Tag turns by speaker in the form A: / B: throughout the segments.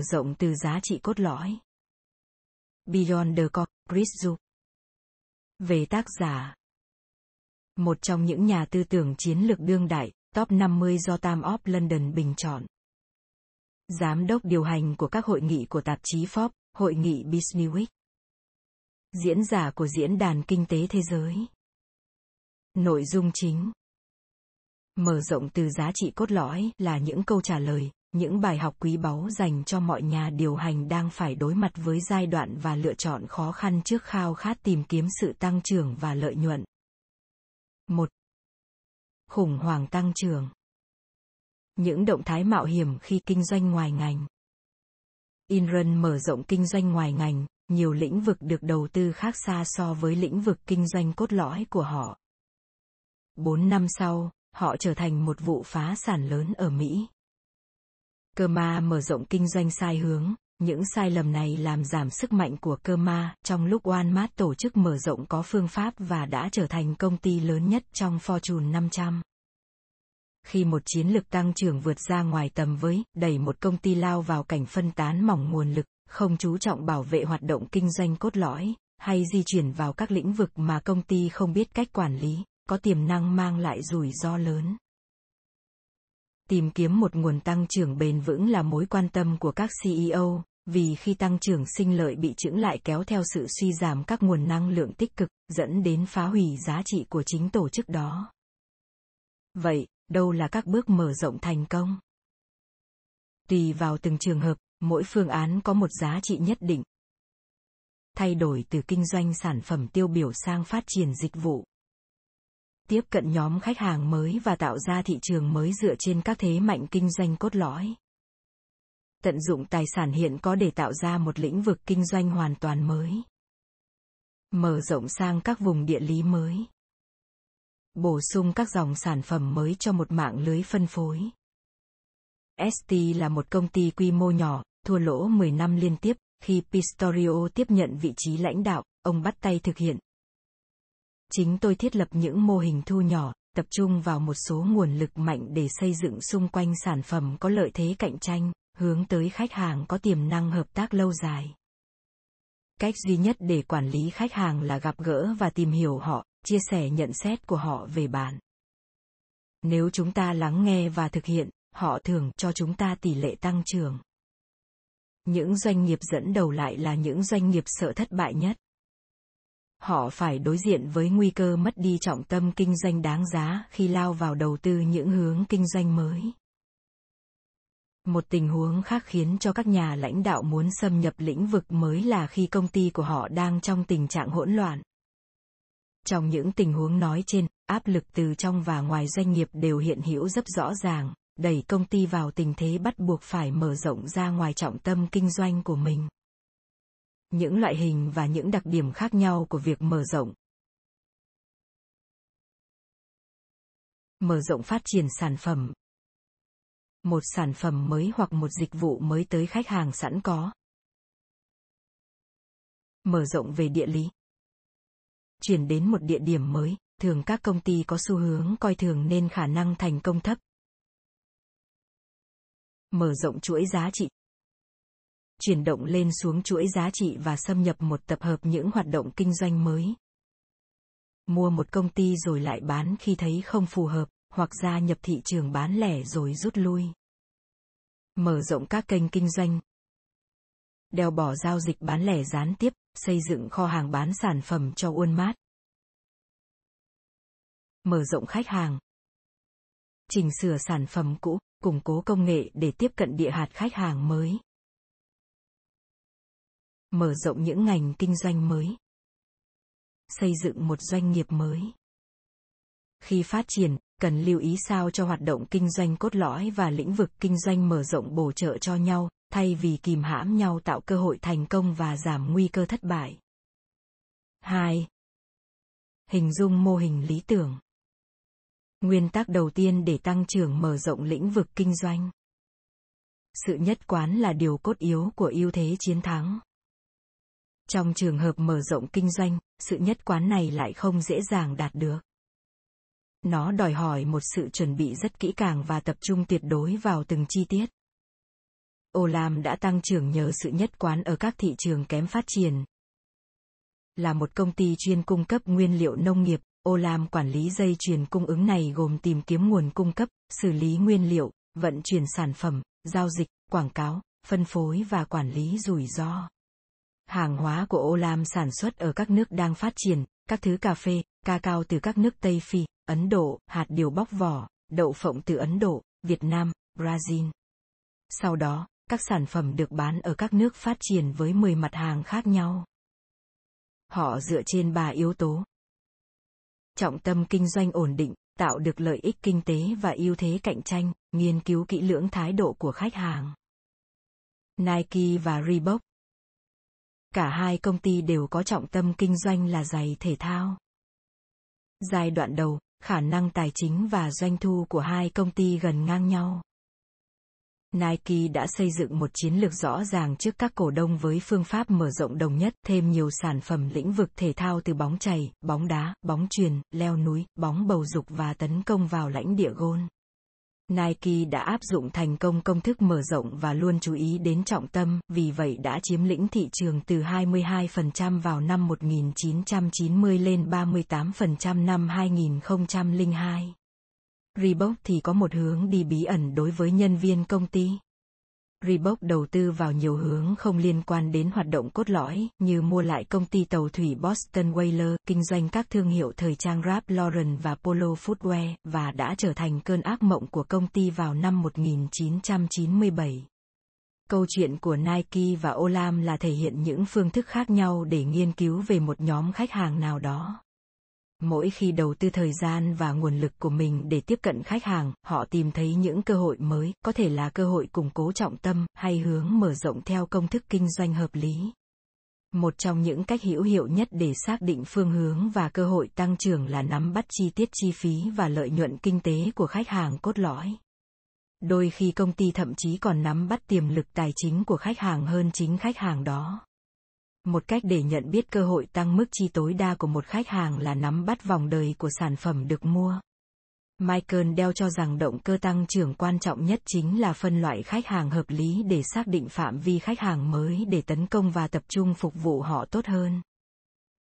A: Mở rộng từ giá trị cốt lõi. Beyond the Core, Chris Du. Về tác giả. Một trong những nhà tư tưởng chiến lược đương đại, top 50 do Time of London bình chọn. Giám đốc điều hành của các hội nghị của tạp chí Forbes, hội nghị Business Week. Diễn giả của Diễn đàn Kinh tế Thế giới. Nội dung chính Mở rộng từ giá trị cốt lõi là những câu trả lời, những bài học quý báu dành cho mọi nhà điều hành đang phải đối mặt với giai đoạn và lựa chọn khó khăn trước khao khát tìm kiếm sự tăng trưởng và lợi nhuận. 1. Khủng hoảng tăng trưởng. Những động thái mạo hiểm khi kinh doanh ngoài ngành. Inrun mở rộng kinh doanh ngoài ngành, nhiều lĩnh vực được đầu tư khác xa so với lĩnh vực kinh doanh cốt lõi của họ. 4 năm sau, họ trở thành một vụ phá sản lớn ở Mỹ. Cơ ma mở rộng kinh doanh sai hướng, những sai lầm này làm giảm sức mạnh của cơ ma trong lúc Walmart tổ chức mở rộng có phương pháp và đã trở thành công ty lớn nhất trong Fortune 500. Khi một chiến lược tăng trưởng vượt ra ngoài tầm với, đẩy một công ty lao vào cảnh phân tán mỏng nguồn lực, không chú trọng bảo vệ hoạt động kinh doanh cốt lõi, hay di chuyển vào các lĩnh vực mà công ty không biết cách quản lý, có tiềm năng mang lại rủi ro lớn. Tìm kiếm một nguồn tăng trưởng bền vững là mối quan tâm của các CEO, vì khi tăng trưởng sinh lợi bị chững lại kéo theo sự suy giảm các nguồn năng lượng tích cực, dẫn đến phá hủy giá trị của chính tổ chức đó. Vậy, đâu là các bước mở rộng thành công? Tùy vào từng trường hợp, mỗi phương án có một giá trị nhất định. Thay đổi từ kinh doanh sản phẩm tiêu biểu sang phát triển dịch vụ tiếp cận nhóm khách hàng mới và tạo ra thị trường mới dựa trên các thế mạnh kinh doanh cốt lõi. Tận dụng tài sản hiện có để tạo ra một lĩnh vực kinh doanh hoàn toàn mới. Mở rộng sang các vùng địa lý mới. Bổ sung các dòng sản phẩm mới cho một mạng lưới phân phối. ST là một công ty quy mô nhỏ, thua lỗ 10 năm liên tiếp, khi Pistorio tiếp nhận vị trí lãnh đạo, ông bắt tay thực hiện, chính tôi thiết lập những mô hình thu nhỏ, tập trung vào một số nguồn lực mạnh để xây dựng xung quanh sản phẩm có lợi thế cạnh tranh, hướng tới khách hàng có tiềm năng hợp tác lâu dài. Cách duy nhất để quản lý khách hàng là gặp gỡ và tìm hiểu họ, chia sẻ nhận xét của họ về bạn. Nếu chúng ta lắng nghe và thực hiện, họ thường cho chúng ta tỷ lệ tăng trưởng. Những doanh nghiệp dẫn đầu lại là những doanh nghiệp sợ thất bại nhất họ phải đối diện với nguy cơ mất đi trọng tâm kinh doanh đáng giá khi lao vào đầu tư những hướng kinh doanh mới. Một tình huống khác khiến cho các nhà lãnh đạo muốn xâm nhập lĩnh vực mới là khi công ty của họ đang trong tình trạng hỗn loạn. Trong những tình huống nói trên, áp lực từ trong và ngoài doanh nghiệp đều hiện hữu rất rõ ràng, đẩy công ty vào tình thế bắt buộc phải mở rộng ra ngoài trọng tâm kinh doanh của mình những loại hình và những đặc điểm khác nhau của việc mở rộng. Mở rộng phát triển sản phẩm. Một sản phẩm mới hoặc một dịch vụ mới tới khách hàng sẵn có. Mở rộng về địa lý. Chuyển đến một địa điểm mới, thường các công ty có xu hướng coi thường nên khả năng thành công thấp. Mở rộng chuỗi giá trị chuyển động lên xuống chuỗi giá trị và xâm nhập một tập hợp những hoạt động kinh doanh mới. Mua một công ty rồi lại bán khi thấy không phù hợp, hoặc gia nhập thị trường bán lẻ rồi rút lui. Mở rộng các kênh kinh doanh. Đeo bỏ giao dịch bán lẻ gián tiếp, xây dựng kho hàng bán sản phẩm cho Walmart. Mở rộng khách hàng. Chỉnh sửa sản phẩm cũ, củng cố công nghệ để tiếp cận địa hạt khách hàng mới mở rộng những ngành kinh doanh mới xây dựng một doanh nghiệp mới khi phát triển, cần lưu ý sao cho hoạt động kinh doanh cốt lõi và lĩnh vực kinh doanh mở rộng bổ trợ cho nhau, thay vì kìm hãm nhau tạo cơ hội thành công và giảm nguy cơ thất bại 2. Hình dung mô hình lý tưởng. Nguyên tắc đầu tiên để tăng trưởng mở rộng lĩnh vực kinh doanh. Sự nhất quán là điều cốt yếu của ưu thế chiến thắng. Trong trường hợp mở rộng kinh doanh, sự nhất quán này lại không dễ dàng đạt được. Nó đòi hỏi một sự chuẩn bị rất kỹ càng và tập trung tuyệt đối vào từng chi tiết. Olam đã tăng trưởng nhờ sự nhất quán ở các thị trường kém phát triển. Là một công ty chuyên cung cấp nguyên liệu nông nghiệp, Olam quản lý dây chuyền cung ứng này gồm tìm kiếm nguồn cung cấp, xử lý nguyên liệu, vận chuyển sản phẩm, giao dịch, quảng cáo, phân phối và quản lý rủi ro. Hàng hóa của Olam sản xuất ở các nước đang phát triển, các thứ cà phê, ca cao từ các nước Tây Phi, Ấn Độ, hạt điều bóc vỏ, đậu phộng từ Ấn Độ, Việt Nam, Brazil. Sau đó, các sản phẩm được bán ở các nước phát triển với 10 mặt hàng khác nhau. Họ dựa trên ba yếu tố. Trọng tâm kinh doanh ổn định, tạo được lợi ích kinh tế và ưu thế cạnh tranh, nghiên cứu kỹ lưỡng thái độ của khách hàng. Nike và Reebok Cả hai công ty đều có trọng tâm kinh doanh là giày thể thao. Giai đoạn đầu, khả năng tài chính và doanh thu của hai công ty gần ngang nhau. Nike đã xây dựng một chiến lược rõ ràng trước các cổ đông với phương pháp mở rộng đồng nhất, thêm nhiều sản phẩm lĩnh vực thể thao từ bóng chày, bóng đá, bóng truyền, leo núi, bóng bầu dục và tấn công vào lãnh địa gôn. Nike đã áp dụng thành công công thức mở rộng và luôn chú ý đến trọng tâm, vì vậy đã chiếm lĩnh thị trường từ 22% vào năm 1990 lên 38% năm 2002. Reebok thì có một hướng đi bí ẩn đối với nhân viên công ty. Reebok đầu tư vào nhiều hướng không liên quan đến hoạt động cốt lõi, như mua lại công ty tàu thủy Boston Whaler, kinh doanh các thương hiệu thời trang Ralph Lauren và Polo Footwear, và đã trở thành cơn ác mộng của công ty vào năm 1997. Câu chuyện của Nike và Olam là thể hiện những phương thức khác nhau để nghiên cứu về một nhóm khách hàng nào đó mỗi khi đầu tư thời gian và nguồn lực của mình để tiếp cận khách hàng, họ tìm thấy những cơ hội mới, có thể là cơ hội củng cố trọng tâm hay hướng mở rộng theo công thức kinh doanh hợp lý. Một trong những cách hữu hiệu nhất để xác định phương hướng và cơ hội tăng trưởng là nắm bắt chi tiết chi phí và lợi nhuận kinh tế của khách hàng cốt lõi. Đôi khi công ty thậm chí còn nắm bắt tiềm lực tài chính của khách hàng hơn chính khách hàng đó một cách để nhận biết cơ hội tăng mức chi tối đa của một khách hàng là nắm bắt vòng đời của sản phẩm được mua. Michael Dell cho rằng động cơ tăng trưởng quan trọng nhất chính là phân loại khách hàng hợp lý để xác định phạm vi khách hàng mới để tấn công và tập trung phục vụ họ tốt hơn.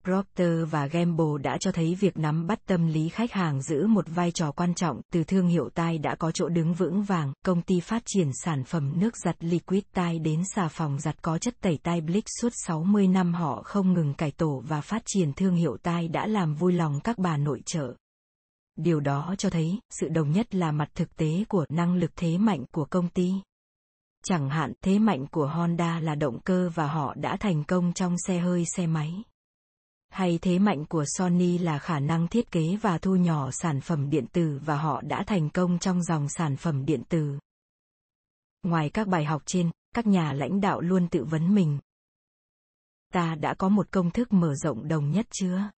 A: Procter và Gamble đã cho thấy việc nắm bắt tâm lý khách hàng giữ một vai trò quan trọng, từ thương hiệu tai đã có chỗ đứng vững vàng, công ty phát triển sản phẩm nước giặt liquid tai đến xà phòng giặt có chất tẩy tai Blick suốt 60 năm họ không ngừng cải tổ và phát triển thương hiệu tai đã làm vui lòng các bà nội trợ. Điều đó cho thấy, sự đồng nhất là mặt thực tế của năng lực thế mạnh của công ty. Chẳng hạn, thế mạnh của Honda là động cơ và họ đã thành công trong xe hơi xe máy hay thế mạnh của Sony là khả năng thiết kế và thu nhỏ sản phẩm điện tử và họ đã thành công trong dòng sản phẩm điện tử. Ngoài các bài học trên, các nhà lãnh đạo luôn tự vấn mình. Ta đã có một công thức mở rộng đồng nhất chưa?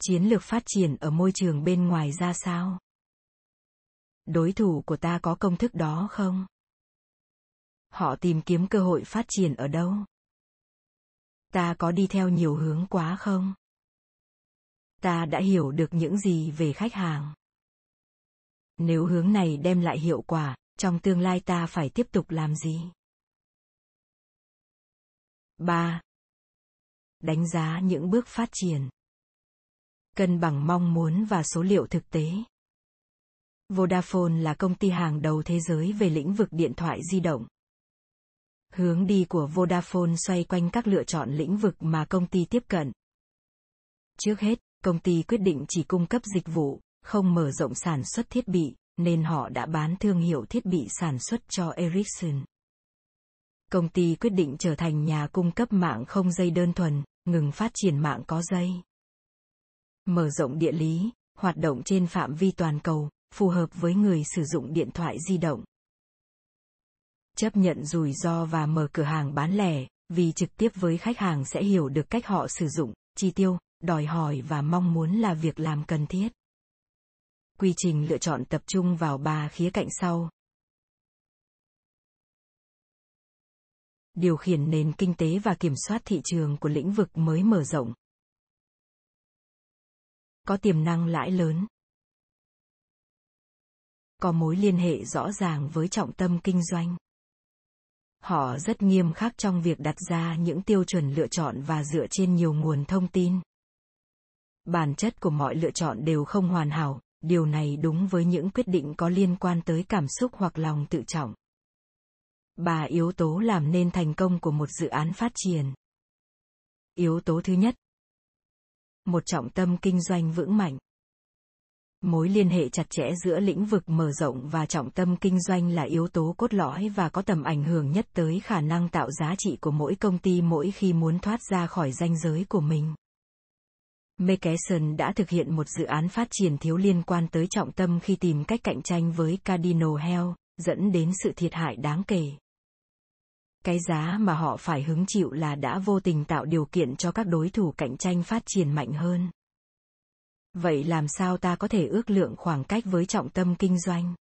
A: Chiến lược phát triển ở môi trường bên ngoài ra sao? Đối thủ của ta có công thức đó không? Họ tìm kiếm cơ hội phát triển ở đâu? Ta có đi theo nhiều hướng quá không ta đã hiểu được những gì về khách hàng nếu hướng này đem lại hiệu quả, trong tương lai ta phải tiếp tục làm gì 3. Đánh giá những bước phát triển. Cân bằng mong muốn và số liệu thực tế. Vodafone là công ty hàng đầu thế giới về lĩnh vực điện thoại di động. Hướng đi của Vodafone xoay quanh các lựa chọn lĩnh vực mà công ty tiếp cận. Trước hết, công ty quyết định chỉ cung cấp dịch vụ, không mở rộng sản xuất thiết bị, nên họ đã bán thương hiệu thiết bị sản xuất cho Ericsson. Công ty quyết định trở thành nhà cung cấp mạng không dây đơn thuần, ngừng phát triển mạng có dây. Mở rộng địa lý, hoạt động trên phạm vi toàn cầu, phù hợp với người sử dụng điện thoại di động chấp nhận rủi ro và mở cửa hàng bán lẻ, vì trực tiếp với khách hàng sẽ hiểu được cách họ sử dụng, chi tiêu, đòi hỏi và mong muốn là việc làm cần thiết. Quy trình lựa chọn tập trung vào ba khía cạnh sau. Điều khiển nền kinh tế và kiểm soát thị trường của lĩnh vực mới mở rộng. Có tiềm năng lãi lớn. Có mối liên hệ rõ ràng với trọng tâm kinh doanh Họ rất nghiêm khắc trong việc đặt ra những tiêu chuẩn lựa chọn và dựa trên nhiều nguồn thông tin. Bản chất của mọi lựa chọn đều không hoàn hảo, điều này đúng với những quyết định có liên quan tới cảm xúc hoặc lòng tự trọng. Ba yếu tố làm nên thành công của một dự án phát triển. Yếu tố thứ nhất. Một trọng tâm kinh doanh vững mạnh. Mối liên hệ chặt chẽ giữa lĩnh vực mở rộng và trọng tâm kinh doanh là yếu tố cốt lõi và có tầm ảnh hưởng nhất tới khả năng tạo giá trị của mỗi công ty mỗi khi muốn thoát ra khỏi ranh giới của mình. Mekeson đã thực hiện một dự án phát triển thiếu liên quan tới trọng tâm khi tìm cách cạnh tranh với Cardinal Health, dẫn đến sự thiệt hại đáng kể. Cái giá mà họ phải hứng chịu là đã vô tình tạo điều kiện cho các đối thủ cạnh tranh phát triển mạnh hơn. Vậy làm sao ta có thể ước lượng khoảng cách với trọng tâm kinh doanh?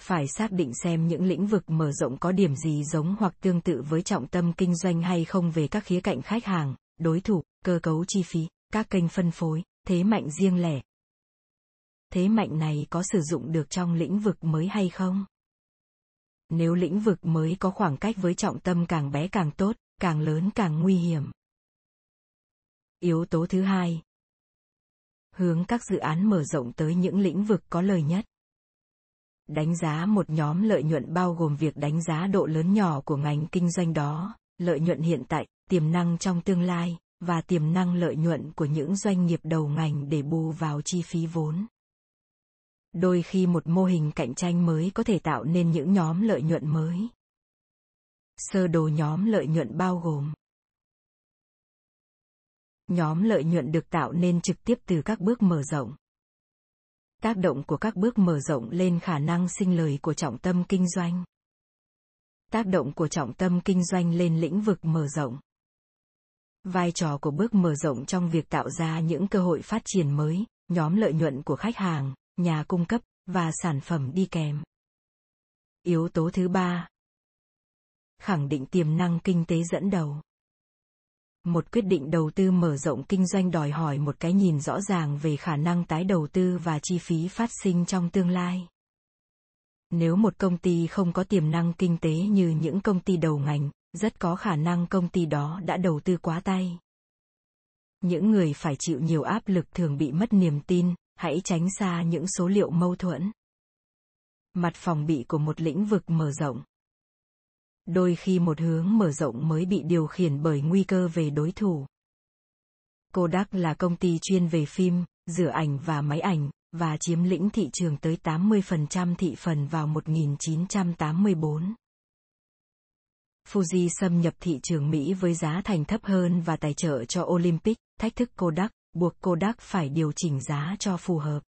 A: Phải xác định xem những lĩnh vực mở rộng có điểm gì giống hoặc tương tự với trọng tâm kinh doanh hay không về các khía cạnh khách hàng, đối thủ, cơ cấu chi phí, các kênh phân phối, thế mạnh riêng lẻ. Thế mạnh này có sử dụng được trong lĩnh vực mới hay không? Nếu lĩnh vực mới có khoảng cách với trọng tâm càng bé càng tốt, càng lớn càng nguy hiểm. Yếu tố thứ hai. Hướng các dự án mở rộng tới những lĩnh vực có lời nhất. Đánh giá một nhóm lợi nhuận bao gồm việc đánh giá độ lớn nhỏ của ngành kinh doanh đó, lợi nhuận hiện tại, tiềm năng trong tương lai và tiềm năng lợi nhuận của những doanh nghiệp đầu ngành để bù vào chi phí vốn đôi khi một mô hình cạnh tranh mới có thể tạo nên những nhóm lợi nhuận mới sơ đồ nhóm lợi nhuận bao gồm nhóm lợi nhuận được tạo nên trực tiếp từ các bước mở rộng. Tác động của các bước mở rộng lên khả năng sinh lời của trọng tâm kinh doanh. Tác động của trọng tâm kinh doanh lên lĩnh vực mở rộng. Vai trò của bước mở rộng trong việc tạo ra những cơ hội phát triển mới, nhóm lợi nhuận của khách hàng, nhà cung cấp và sản phẩm đi kèm. Yếu tố thứ ba. Khẳng định tiềm năng kinh tế dẫn đầu một quyết định đầu tư mở rộng kinh doanh đòi hỏi một cái nhìn rõ ràng về khả năng tái đầu tư và chi phí phát sinh trong tương lai. Nếu một công ty không có tiềm năng kinh tế như những công ty đầu ngành, rất có khả năng công ty đó đã đầu tư quá tay. Những người phải chịu nhiều áp lực thường bị mất niềm tin, hãy tránh xa những số liệu mâu thuẫn. Mặt phòng bị của một lĩnh vực mở rộng đôi khi một hướng mở rộng mới bị điều khiển bởi nguy cơ về đối thủ kodak là công ty chuyên về phim rửa ảnh và máy ảnh và chiếm lĩnh thị trường tới 80% thị phần vào 1984. Fuji xâm nhập thị trường Mỹ với giá thành thấp hơn và tài trợ cho Olympic, thách thức Kodak, buộc Kodak phải điều chỉnh giá cho phù hợp.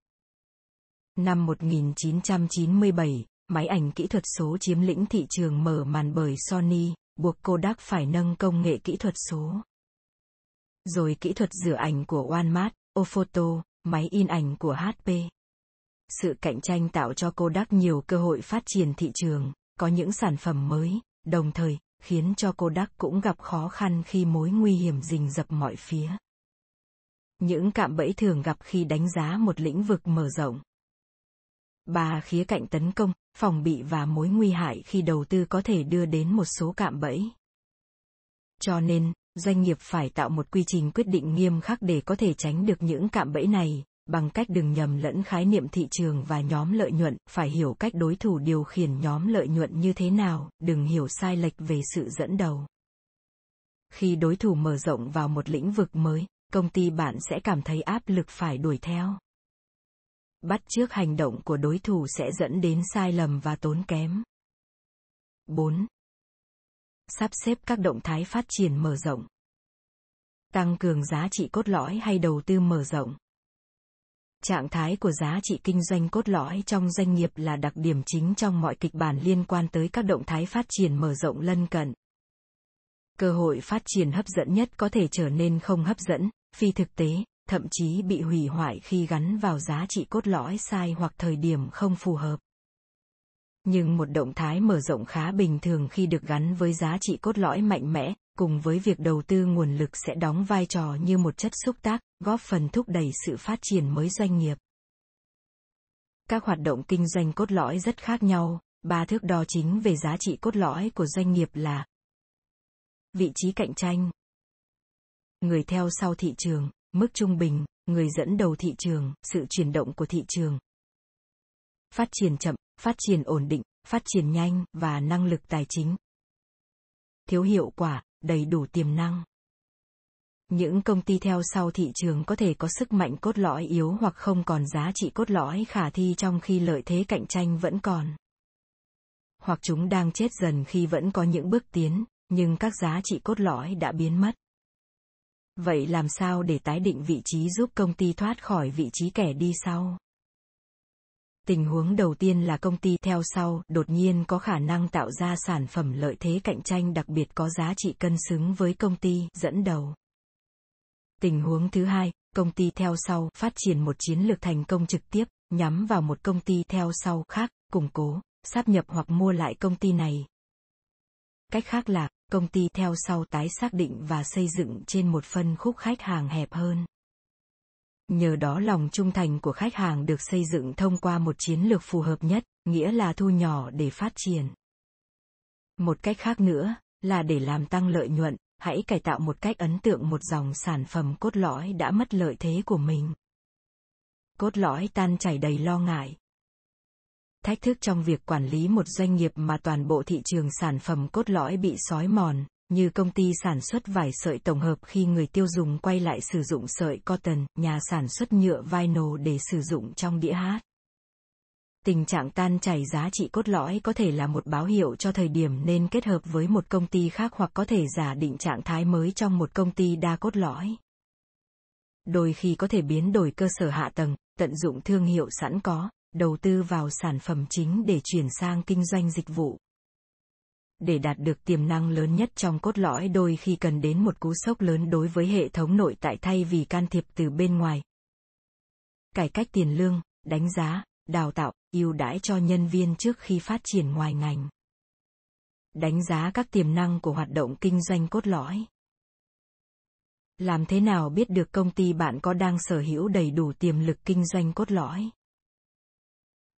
A: Năm 1997, máy ảnh kỹ thuật số chiếm lĩnh thị trường mở màn bởi Sony, buộc Kodak phải nâng công nghệ kỹ thuật số. Rồi kỹ thuật rửa ảnh của Walmart, Ophoto, máy in ảnh của HP. Sự cạnh tranh tạo cho Kodak nhiều cơ hội phát triển thị trường, có những sản phẩm mới, đồng thời, khiến cho Kodak cũng gặp khó khăn khi mối nguy hiểm rình rập mọi phía. Những cạm bẫy thường gặp khi đánh giá một lĩnh vực mở rộng. Ba khía cạnh tấn công, phòng bị và mối nguy hại khi đầu tư có thể đưa đến một số cạm bẫy. Cho nên, doanh nghiệp phải tạo một quy trình quyết định nghiêm khắc để có thể tránh được những cạm bẫy này, bằng cách đừng nhầm lẫn khái niệm thị trường và nhóm lợi nhuận, phải hiểu cách đối thủ điều khiển nhóm lợi nhuận như thế nào, đừng hiểu sai lệch về sự dẫn đầu. Khi đối thủ mở rộng vào một lĩnh vực mới, công ty bạn sẽ cảm thấy áp lực phải đuổi theo. Bắt trước hành động của đối thủ sẽ dẫn đến sai lầm và tốn kém. 4. Sắp xếp các động thái phát triển mở rộng. Tăng cường giá trị cốt lõi hay đầu tư mở rộng trạng thái của giá trị kinh doanh cốt lõi trong doanh nghiệp là đặc điểm chính trong mọi kịch bản liên quan tới các động thái phát triển mở rộng lân cận cơ hội phát triển hấp dẫn nhất có thể trở nên không hấp dẫn, phi thực tế thậm chí bị hủy hoại khi gắn vào giá trị cốt lõi sai hoặc thời điểm không phù hợp. Nhưng một động thái mở rộng khá bình thường khi được gắn với giá trị cốt lõi mạnh mẽ, cùng với việc đầu tư nguồn lực sẽ đóng vai trò như một chất xúc tác, góp phần thúc đẩy sự phát triển mới doanh nghiệp. Các hoạt động kinh doanh cốt lõi rất khác nhau, ba thước đo chính về giá trị cốt lõi của doanh nghiệp là vị trí cạnh tranh, người theo sau thị trường mức trung bình, người dẫn đầu thị trường, sự chuyển động của thị trường. Phát triển chậm, phát triển ổn định, phát triển nhanh và năng lực tài chính. Thiếu hiệu quả, đầy đủ tiềm năng. Những công ty theo sau thị trường có thể có sức mạnh cốt lõi yếu hoặc không còn giá trị cốt lõi khả thi trong khi lợi thế cạnh tranh vẫn còn. Hoặc chúng đang chết dần khi vẫn có những bước tiến, nhưng các giá trị cốt lõi đã biến mất vậy làm sao để tái định vị trí giúp công ty thoát khỏi vị trí kẻ đi sau? Tình huống đầu tiên là công ty theo sau, đột nhiên có khả năng tạo ra sản phẩm lợi thế cạnh tranh đặc biệt có giá trị cân xứng với công ty, dẫn đầu. Tình huống thứ hai, công ty theo sau, phát triển một chiến lược thành công trực tiếp, nhắm vào một công ty theo sau khác, củng cố, sáp nhập hoặc mua lại công ty này. Cách khác là công ty theo sau tái xác định và xây dựng trên một phân khúc khách hàng hẹp hơn. Nhờ đó lòng trung thành của khách hàng được xây dựng thông qua một chiến lược phù hợp nhất, nghĩa là thu nhỏ để phát triển. Một cách khác nữa, là để làm tăng lợi nhuận, hãy cải tạo một cách ấn tượng một dòng sản phẩm cốt lõi đã mất lợi thế của mình. Cốt lõi tan chảy đầy lo ngại thách thức trong việc quản lý một doanh nghiệp mà toàn bộ thị trường sản phẩm cốt lõi bị sói mòn như công ty sản xuất vải sợi tổng hợp khi người tiêu dùng quay lại sử dụng sợi cotton, nhà sản xuất nhựa vinyl để sử dụng trong đĩa hát. Tình trạng tan chảy giá trị cốt lõi có thể là một báo hiệu cho thời điểm nên kết hợp với một công ty khác hoặc có thể giả định trạng thái mới trong một công ty đa cốt lõi. Đôi khi có thể biến đổi cơ sở hạ tầng, tận dụng thương hiệu sẵn có, đầu tư vào sản phẩm chính để chuyển sang kinh doanh dịch vụ. Để đạt được tiềm năng lớn nhất trong cốt lõi đôi khi cần đến một cú sốc lớn đối với hệ thống nội tại thay vì can thiệp từ bên ngoài. Cải cách tiền lương, đánh giá, đào tạo, ưu đãi cho nhân viên trước khi phát triển ngoài ngành. Đánh giá các tiềm năng của hoạt động kinh doanh cốt lõi. Làm thế nào biết được công ty bạn có đang sở hữu đầy đủ tiềm lực kinh doanh cốt lõi?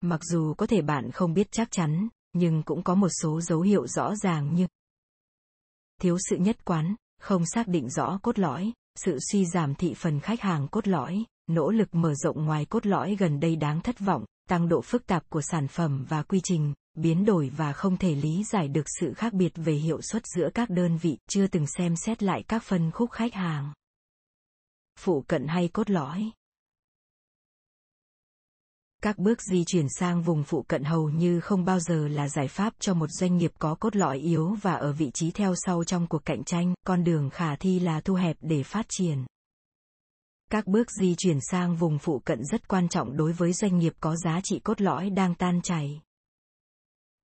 A: Mặc dù có thể bạn không biết chắc chắn nhưng cũng có một số dấu hiệu rõ ràng như thiếu sự nhất quán, không xác định rõ cốt lõi, sự suy giảm thị phần khách hàng cốt lõi, nỗ lực mở rộng ngoài cốt lõi gần đây đáng thất vọng, tăng độ phức tạp của sản phẩm và quy trình, biến đổi và không thể lý giải được sự khác biệt về hiệu suất giữa các đơn vị, chưa từng xem xét lại các phân khúc khách hàng. Phụ cận hay cốt lõi các bước di chuyển sang vùng phụ cận hầu như không bao giờ là giải pháp cho một doanh nghiệp có cốt lõi yếu và ở vị trí theo sau trong cuộc cạnh tranh, con đường khả thi là thu hẹp để phát triển. Các bước di chuyển sang vùng phụ cận rất quan trọng đối với doanh nghiệp có giá trị cốt lõi đang tan chảy.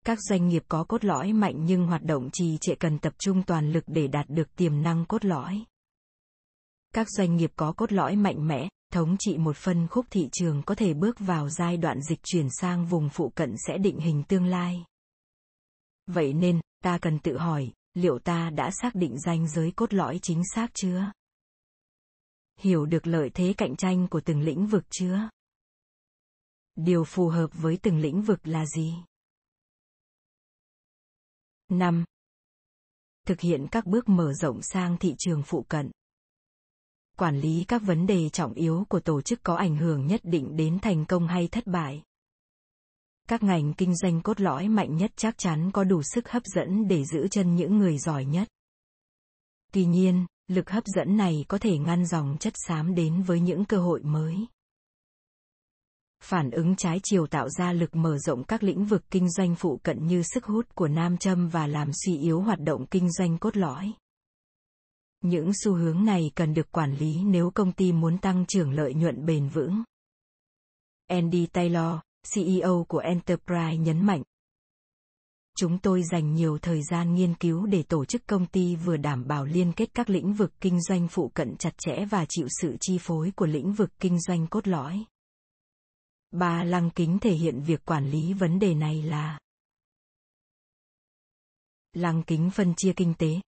A: Các doanh nghiệp có cốt lõi mạnh nhưng hoạt động trì trệ cần tập trung toàn lực để đạt được tiềm năng cốt lõi. Các doanh nghiệp có cốt lõi mạnh mẽ, thống trị một phân khúc thị trường có thể bước vào giai đoạn dịch chuyển sang vùng phụ cận sẽ định hình tương lai. Vậy nên, ta cần tự hỏi, liệu ta đã xác định ranh giới cốt lõi chính xác chưa? Hiểu được lợi thế cạnh tranh của từng lĩnh vực chưa? Điều phù hợp với từng lĩnh vực là gì? 5. Thực hiện các bước mở rộng sang thị trường phụ cận quản lý các vấn đề trọng yếu của tổ chức có ảnh hưởng nhất định đến thành công hay thất bại. Các ngành kinh doanh cốt lõi mạnh nhất chắc chắn có đủ sức hấp dẫn để giữ chân những người giỏi nhất. Tuy nhiên, lực hấp dẫn này có thể ngăn dòng chất xám đến với những cơ hội mới. Phản ứng trái chiều tạo ra lực mở rộng các lĩnh vực kinh doanh phụ cận như sức hút của nam châm và làm suy yếu hoạt động kinh doanh cốt lõi những xu hướng này cần được quản lý nếu công ty muốn tăng trưởng lợi nhuận bền vững. Andy Taylor, CEO của Enterprise nhấn mạnh. Chúng tôi dành nhiều thời gian nghiên cứu để tổ chức công ty vừa đảm bảo liên kết các lĩnh vực kinh doanh phụ cận chặt chẽ và chịu sự chi phối của lĩnh vực kinh doanh cốt lõi. Ba lăng kính thể hiện việc quản lý vấn đề này là lăng kính phân chia kinh tế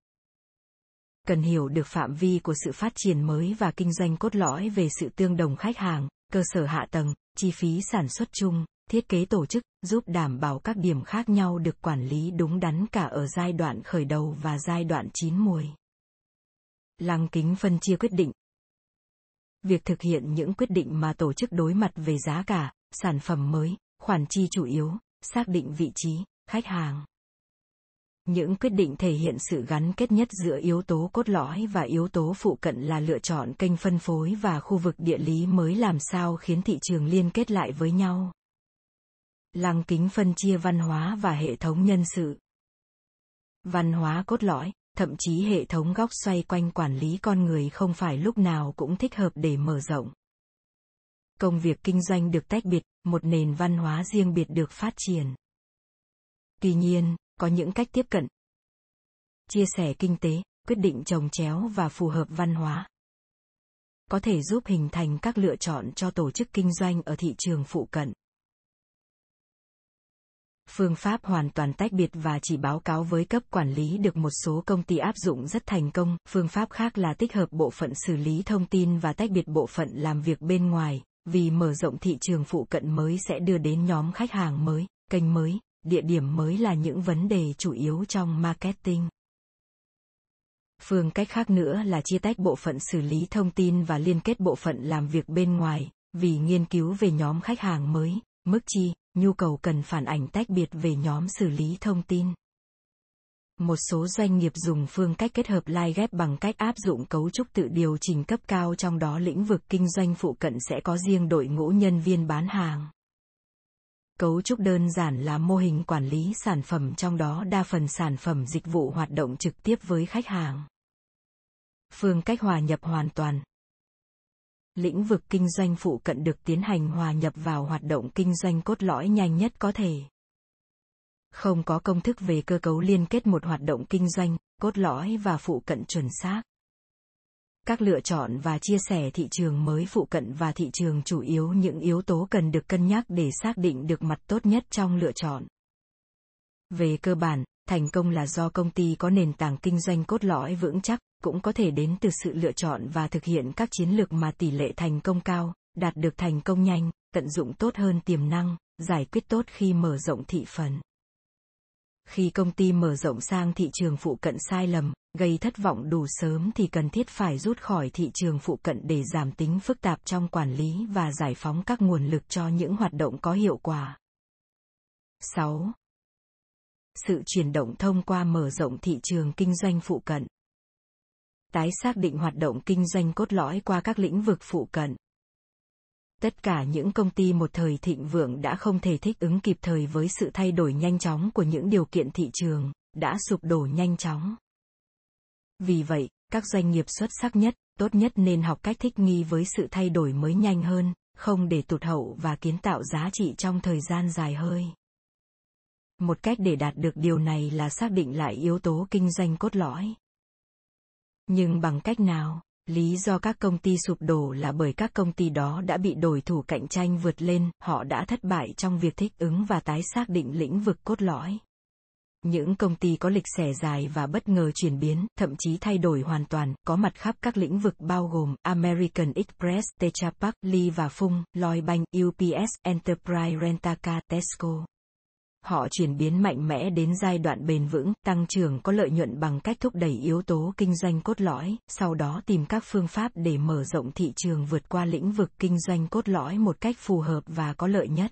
A: cần hiểu được phạm vi của sự phát triển mới và kinh doanh cốt lõi về sự tương đồng khách hàng, cơ sở hạ tầng, chi phí sản xuất chung, thiết kế tổ chức, giúp đảm bảo các điểm khác nhau được quản lý đúng đắn cả ở giai đoạn khởi đầu và giai đoạn chín mùi. Lăng kính phân chia quyết định. Việc thực hiện những quyết định mà tổ chức đối mặt về giá cả, sản phẩm mới, khoản chi chủ yếu, xác định vị trí, khách hàng. Những quyết định thể hiện sự gắn kết nhất giữa yếu tố cốt lõi và yếu tố phụ cận là lựa chọn kênh phân phối và khu vực địa lý mới làm sao khiến thị trường liên kết lại với nhau. Lăng kính phân chia văn hóa và hệ thống nhân sự. Văn hóa cốt lõi, thậm chí hệ thống góc xoay quanh quản lý con người không phải lúc nào cũng thích hợp để mở rộng. Công việc kinh doanh được tách biệt, một nền văn hóa riêng biệt được phát triển. Tuy nhiên, có những cách tiếp cận. Chia sẻ kinh tế, quyết định trồng chéo và phù hợp văn hóa. Có thể giúp hình thành các lựa chọn cho tổ chức kinh doanh ở thị trường phụ cận. Phương pháp hoàn toàn tách biệt và chỉ báo cáo với cấp quản lý được một số công ty áp dụng rất thành công. Phương pháp khác là tích hợp bộ phận xử lý thông tin và tách biệt bộ phận làm việc bên ngoài, vì mở rộng thị trường phụ cận mới sẽ đưa đến nhóm khách hàng mới, kênh mới địa điểm mới là những vấn đề chủ yếu trong marketing. Phương cách khác nữa là chia tách bộ phận xử lý thông tin và liên kết bộ phận làm việc bên ngoài, vì nghiên cứu về nhóm khách hàng mới, mức chi, nhu cầu cần phản ảnh tách biệt về nhóm xử lý thông tin. Một số doanh nghiệp dùng phương cách kết hợp lai ghép bằng cách áp dụng cấu trúc tự điều chỉnh cấp cao trong đó lĩnh vực kinh doanh phụ cận sẽ có riêng đội ngũ nhân viên bán hàng. Cấu trúc đơn giản là mô hình quản lý sản phẩm trong đó đa phần sản phẩm dịch vụ hoạt động trực tiếp với khách hàng. Phương cách hòa nhập hoàn toàn. Lĩnh vực kinh doanh phụ cận được tiến hành hòa nhập vào hoạt động kinh doanh cốt lõi nhanh nhất có thể. Không có công thức về cơ cấu liên kết một hoạt động kinh doanh, cốt lõi và phụ cận chuẩn xác các lựa chọn và chia sẻ thị trường mới phụ cận và thị trường chủ yếu những yếu tố cần được cân nhắc để xác định được mặt tốt nhất trong lựa chọn. Về cơ bản, thành công là do công ty có nền tảng kinh doanh cốt lõi vững chắc, cũng có thể đến từ sự lựa chọn và thực hiện các chiến lược mà tỷ lệ thành công cao, đạt được thành công nhanh, tận dụng tốt hơn tiềm năng, giải quyết tốt khi mở rộng thị phần. Khi công ty mở rộng sang thị trường phụ cận sai lầm, gây thất vọng đủ sớm thì cần thiết phải rút khỏi thị trường phụ cận để giảm tính phức tạp trong quản lý và giải phóng các nguồn lực cho những hoạt động có hiệu quả. 6. Sự chuyển động thông qua mở rộng thị trường kinh doanh phụ cận. Tái xác định hoạt động kinh doanh cốt lõi qua các lĩnh vực phụ cận. Tất cả những công ty một thời thịnh vượng đã không thể thích ứng kịp thời với sự thay đổi nhanh chóng của những điều kiện thị trường, đã sụp đổ nhanh chóng. Vì vậy, các doanh nghiệp xuất sắc nhất, tốt nhất nên học cách thích nghi với sự thay đổi mới nhanh hơn, không để tụt hậu và kiến tạo giá trị trong thời gian dài hơi. Một cách để đạt được điều này là xác định lại yếu tố kinh doanh cốt lõi. Nhưng bằng cách nào? Lý do các công ty sụp đổ là bởi các công ty đó đã bị đối thủ cạnh tranh vượt lên, họ đã thất bại trong việc thích ứng và tái xác định lĩnh vực cốt lõi. Những công ty có lịch sẻ dài và bất ngờ chuyển biến, thậm chí thay đổi hoàn toàn, có mặt khắp các lĩnh vực bao gồm American Express, Tetra Pak, Lee và Phung, Lloyd Bank, UPS, Enterprise Rent-A-Car, Tesco. Họ chuyển biến mạnh mẽ đến giai đoạn bền vững, tăng trưởng có lợi nhuận bằng cách thúc đẩy yếu tố kinh doanh cốt lõi, sau đó tìm các phương pháp để mở rộng thị trường vượt qua lĩnh vực kinh doanh cốt lõi một cách phù hợp và có lợi nhất.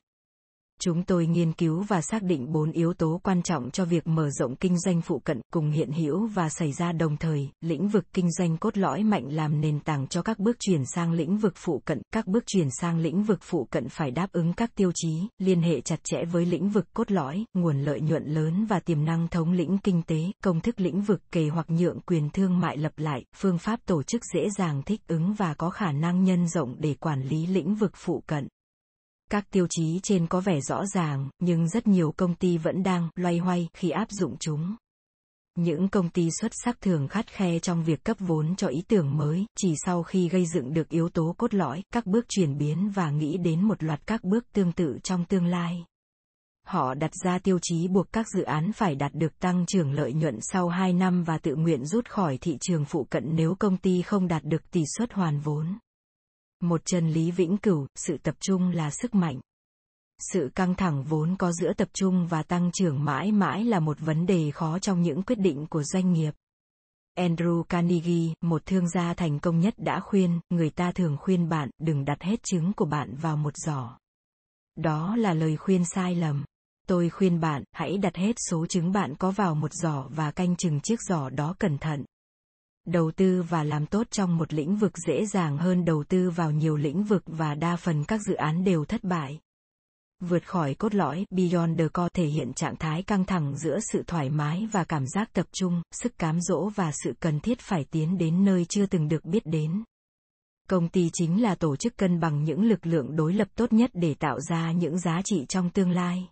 A: Chúng tôi nghiên cứu và xác định bốn yếu tố quan trọng cho việc mở rộng kinh doanh phụ cận cùng hiện hữu và xảy ra đồng thời, lĩnh vực kinh doanh cốt lõi mạnh làm nền tảng cho các bước chuyển sang lĩnh vực phụ cận. Các bước chuyển sang lĩnh vực phụ cận phải đáp ứng các tiêu chí, liên hệ chặt chẽ với lĩnh vực cốt lõi, nguồn lợi nhuận lớn và tiềm năng thống lĩnh kinh tế, công thức lĩnh vực kề hoặc nhượng quyền thương mại lập lại, phương pháp tổ chức dễ dàng thích ứng và có khả năng nhân rộng để quản lý lĩnh vực phụ cận. Các tiêu chí trên có vẻ rõ ràng, nhưng rất nhiều công ty vẫn đang loay hoay khi áp dụng chúng. Những công ty xuất sắc thường khắt khe trong việc cấp vốn cho ý tưởng mới, chỉ sau khi gây dựng được yếu tố cốt lõi, các bước chuyển biến và nghĩ đến một loạt các bước tương tự trong tương lai. Họ đặt ra tiêu chí buộc các dự án phải đạt được tăng trưởng lợi nhuận sau 2 năm và tự nguyện rút khỏi thị trường phụ cận nếu công ty không đạt được tỷ suất hoàn vốn. Một chân lý vĩnh cửu, sự tập trung là sức mạnh. sự căng thẳng vốn có giữa tập trung và tăng trưởng mãi mãi là một vấn đề khó trong những quyết định của doanh nghiệp. Andrew carnegie một thương gia thành công nhất đã khuyên người ta thường khuyên bạn đừng đặt hết trứng của bạn vào một giỏ. Đó là lời khuyên sai lầm. Tôi khuyên bạn hãy đặt hết số trứng bạn có vào một giỏ và canh chừng chiếc giỏ đó cẩn thận đầu tư và làm tốt trong một lĩnh vực dễ dàng hơn, đầu tư vào nhiều lĩnh vực và đa phần các dự án đều thất bại. Vượt khỏi cốt lõi, beyond the core thể hiện trạng thái căng thẳng giữa sự thoải mái và cảm giác tập trung, sức cám dỗ và sự cần thiết phải tiến đến nơi chưa từng được biết đến. Công ty chính là tổ chức cân bằng những lực lượng đối lập tốt nhất để tạo ra những giá trị trong tương lai.